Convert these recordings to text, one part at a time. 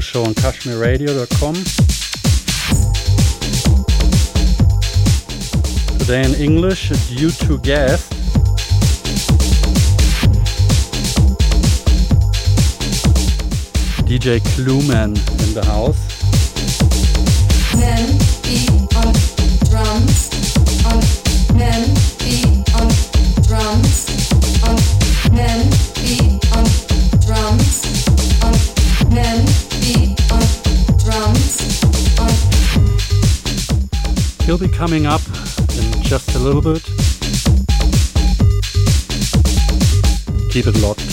Show on CashmereRadio.com. Today in English, it's due to guest Deejay Clue Man in the house. Coming up in just a little bit. Keep it locked.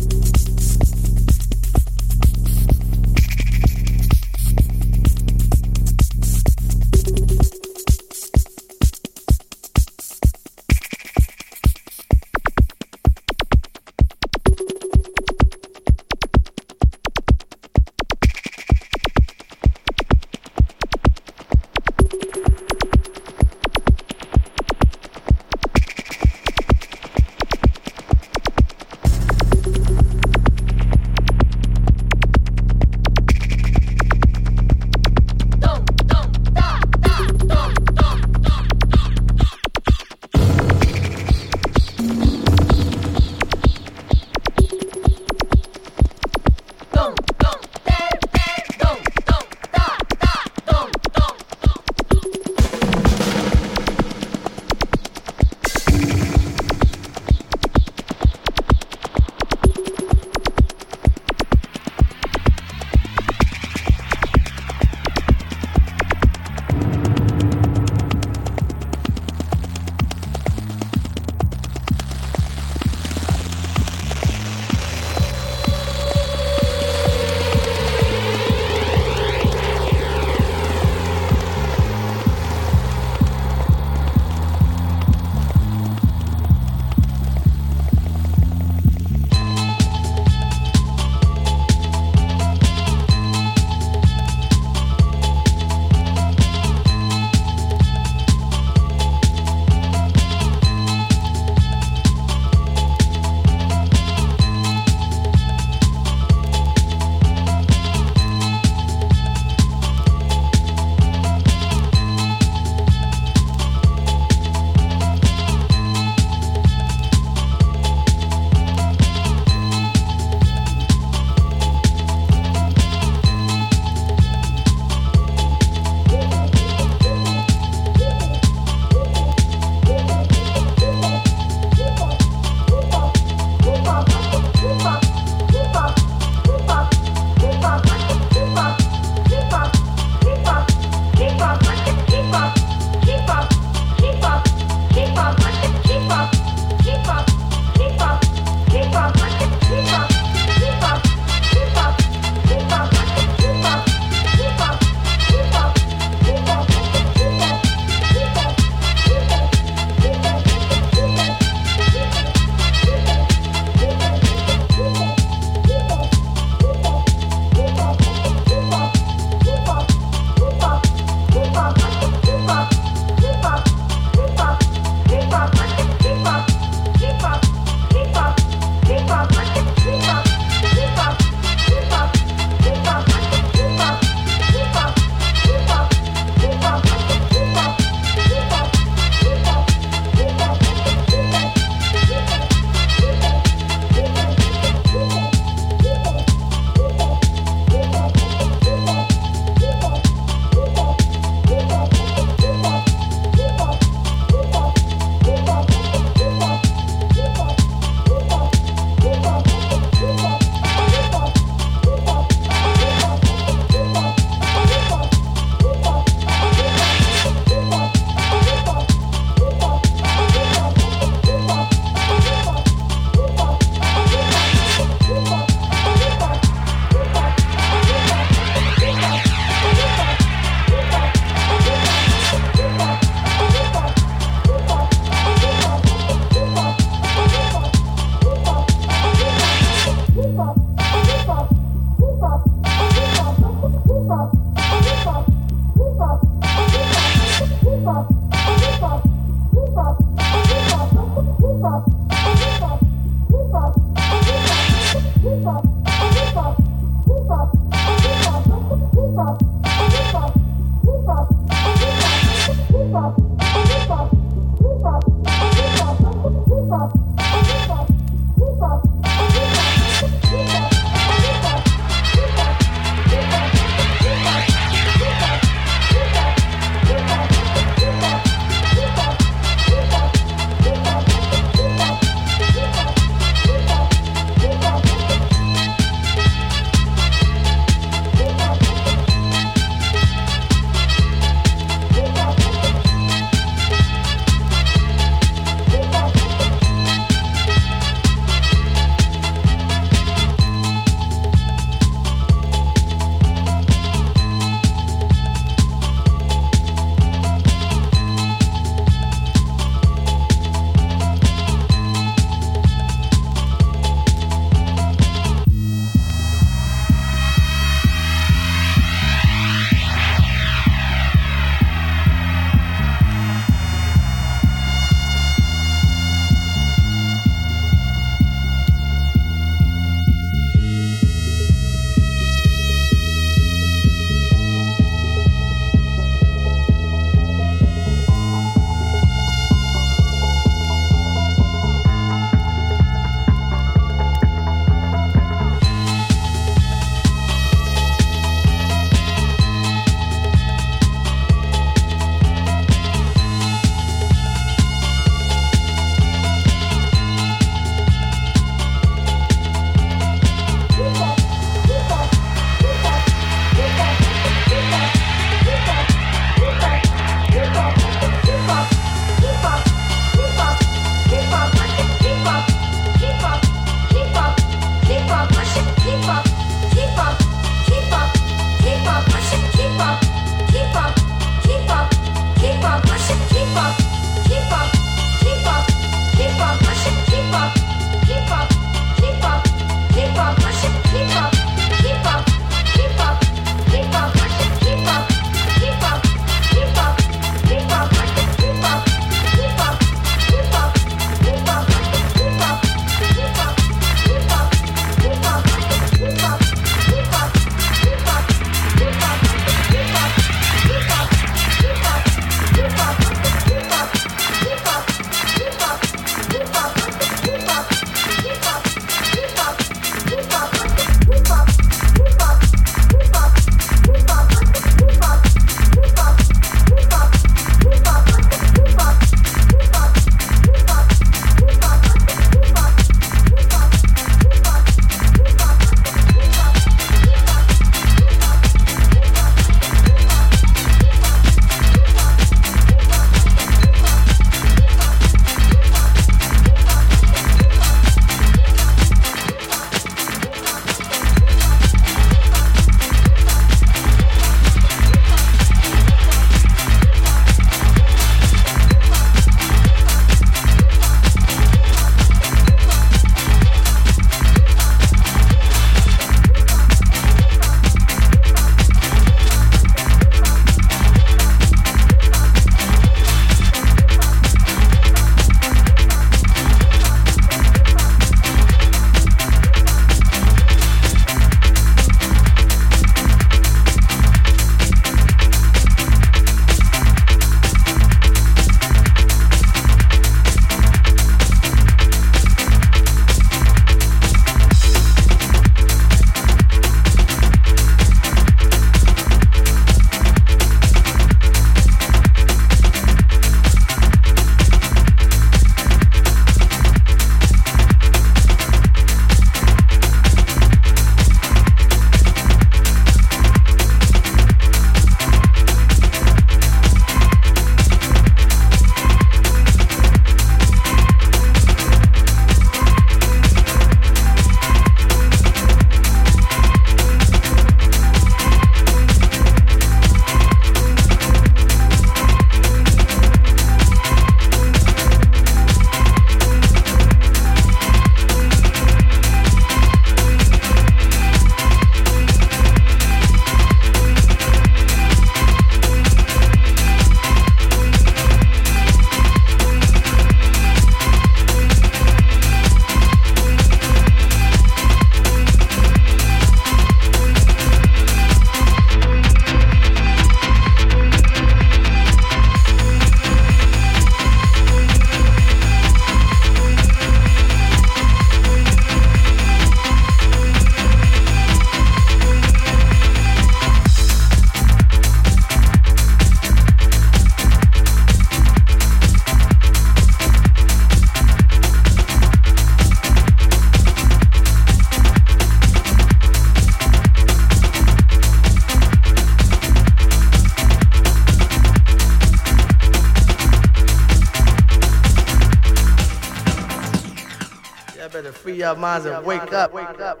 Your minds and wake up. Wake up.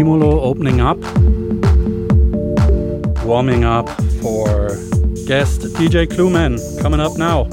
Stimulo, opening up, warming up for guest Deejay Clue Man coming up now.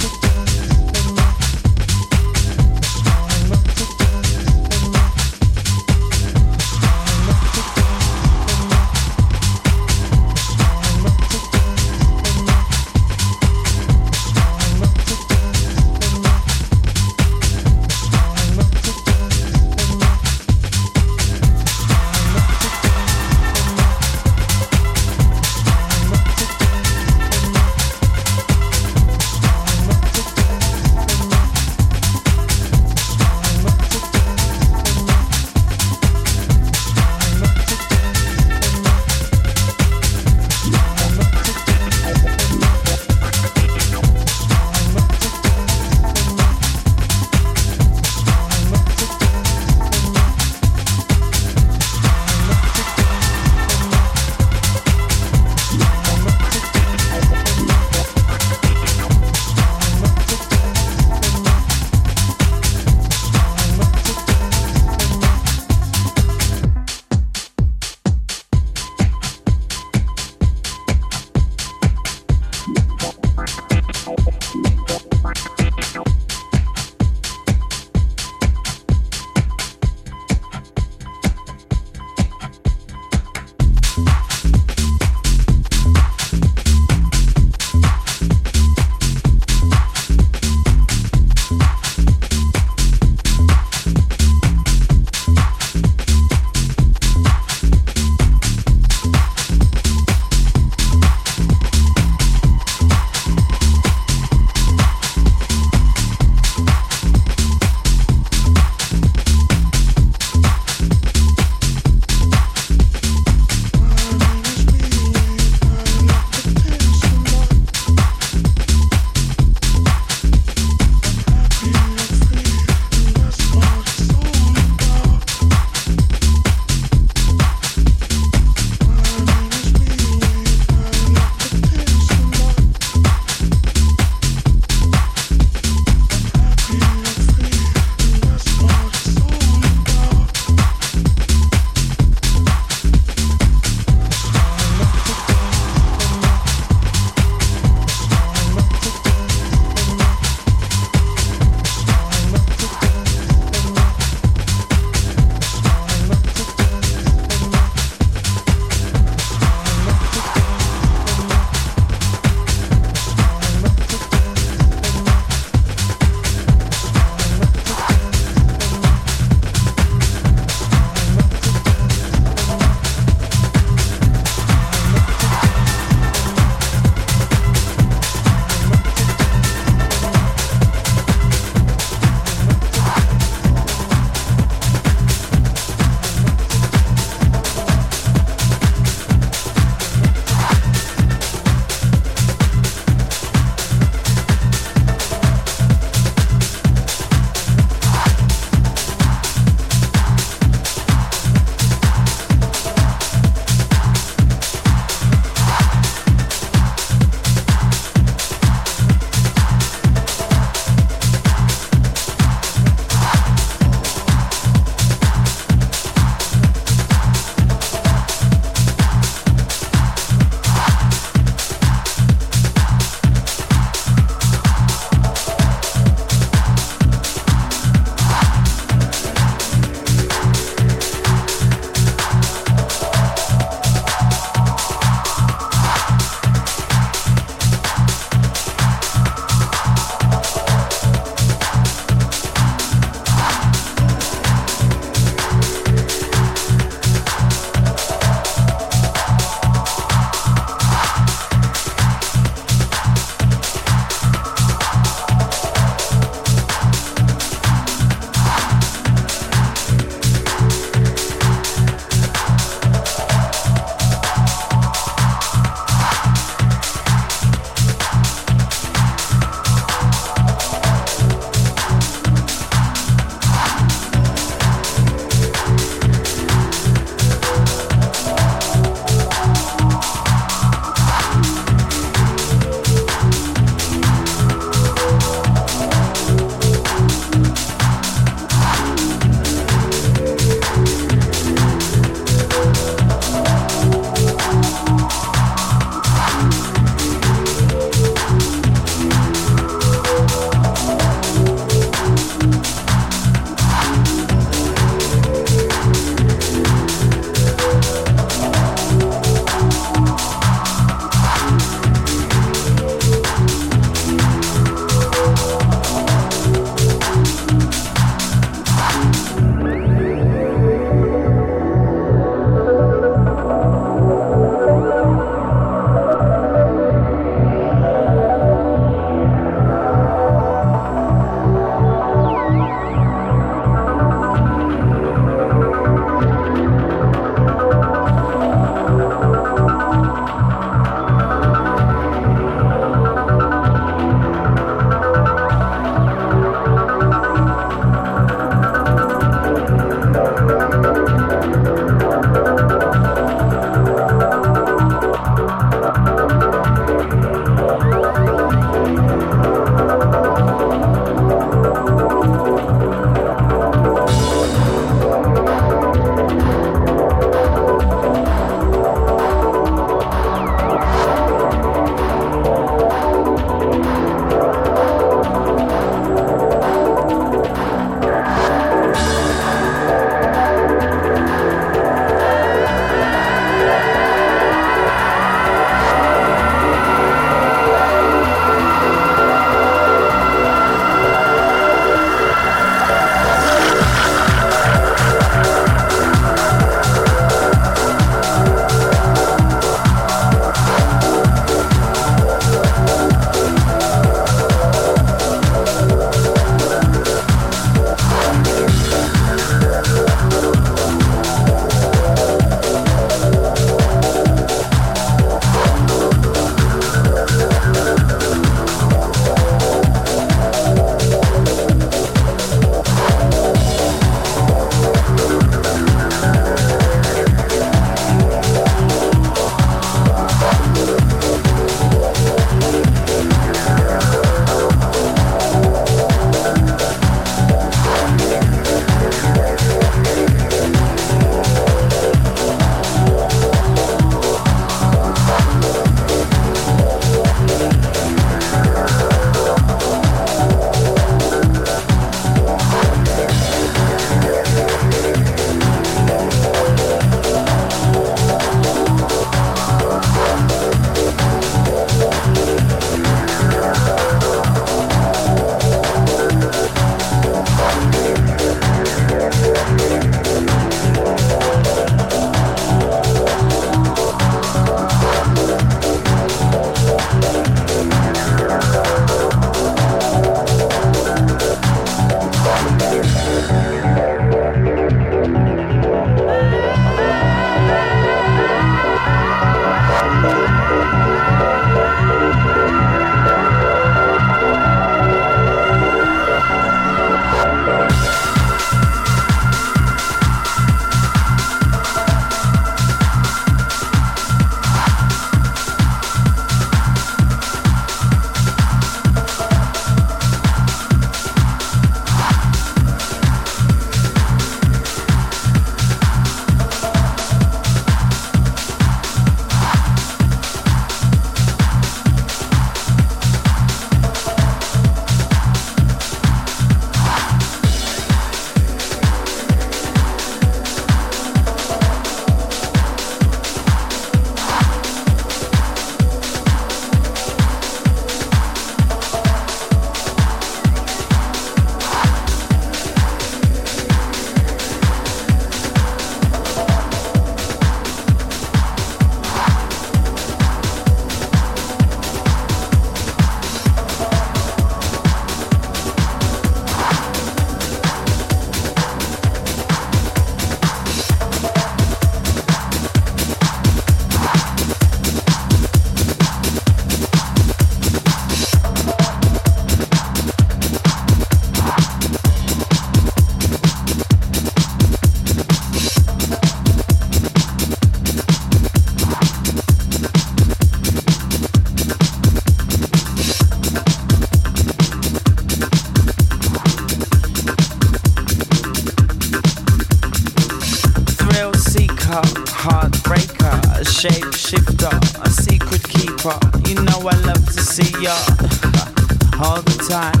Time,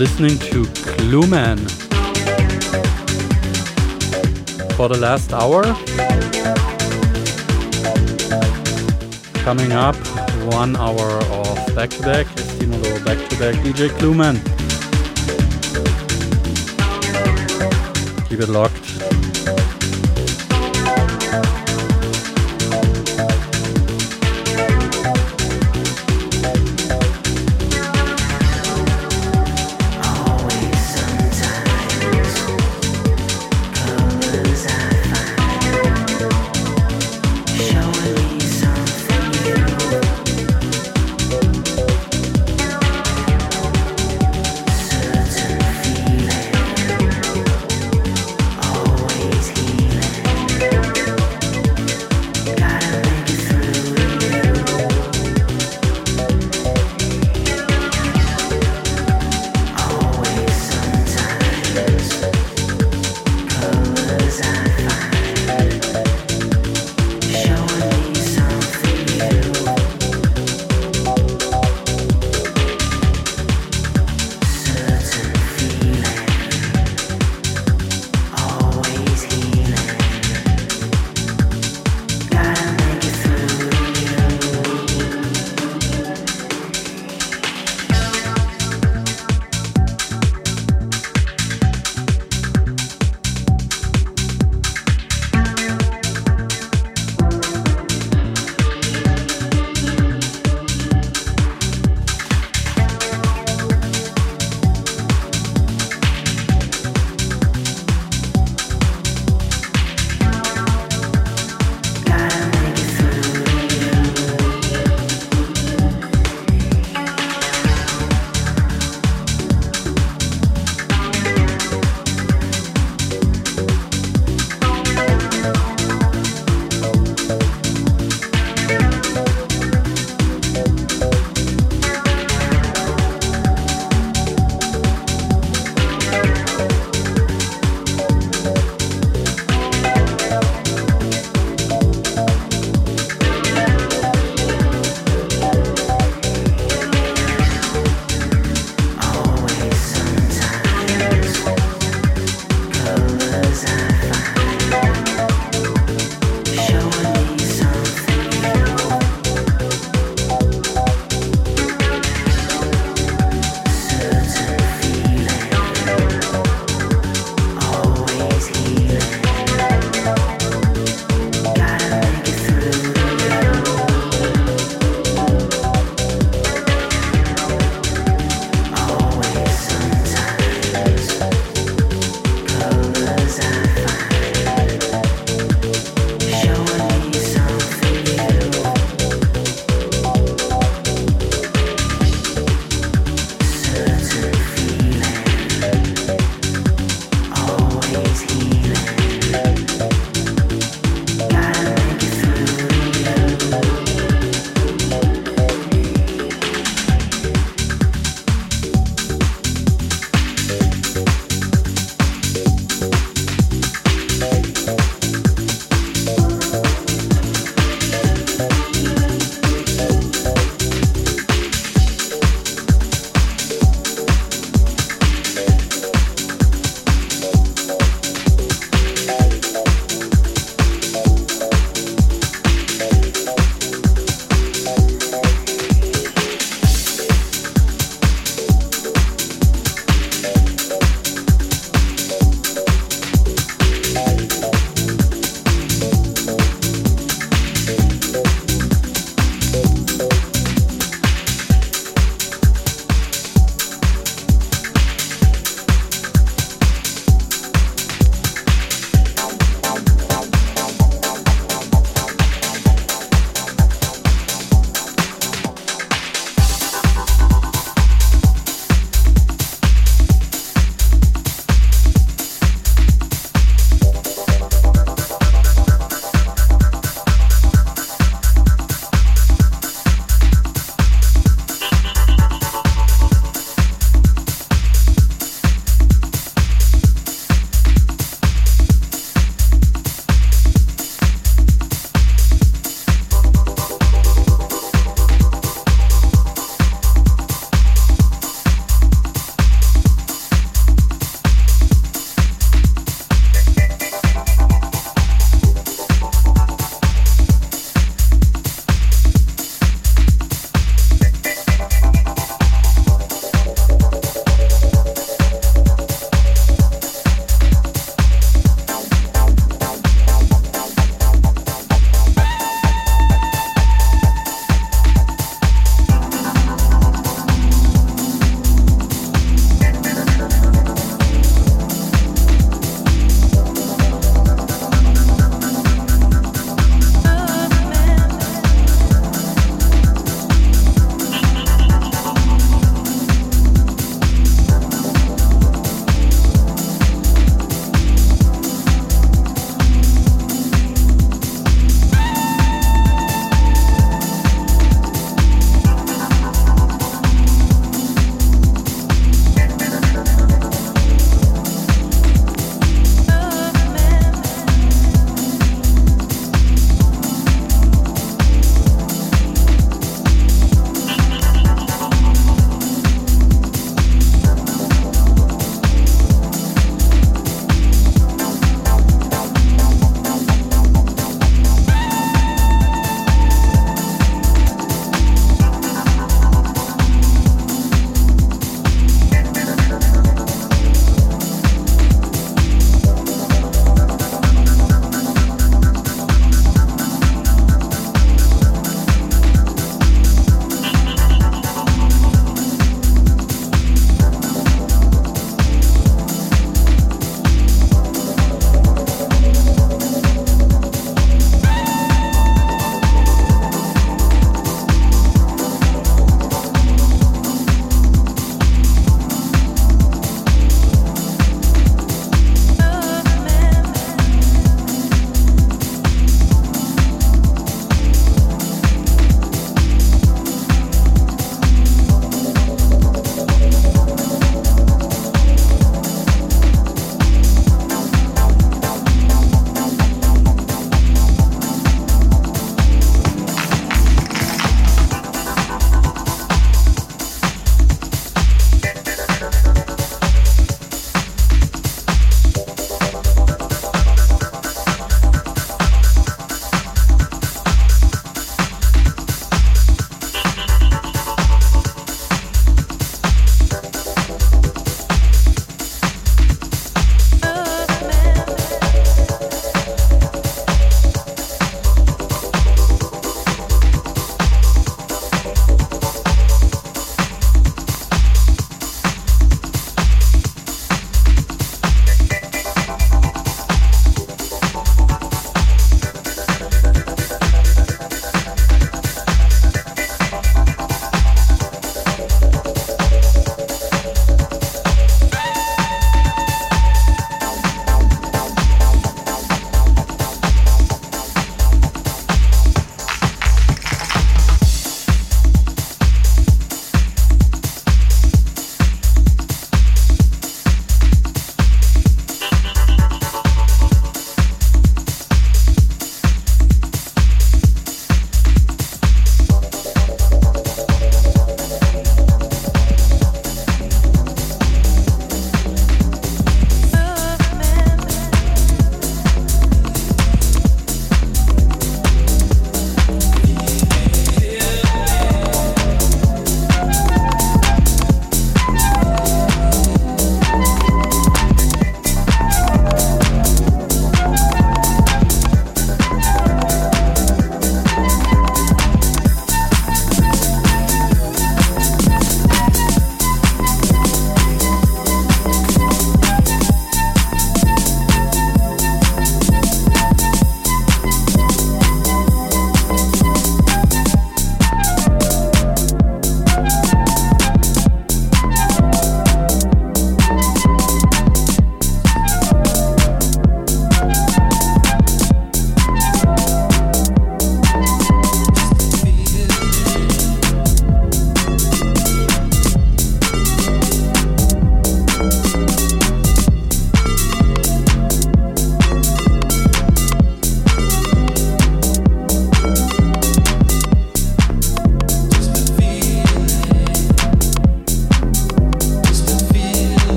listening to Clue Man. For the last hour, coming up, one hour of back to back, Estimulo back to back, Deejay Clue Man. Keep it locked.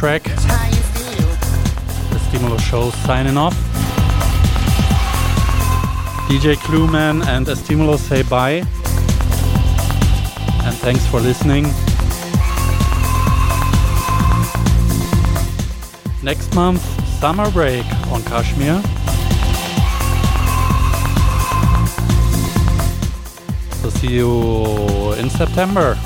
Track. The EstimuloShow signing off. DJ Clue Man and Estimulo say bye. And thanks for listening. Next month, summer break on Cashmere. So see you in September.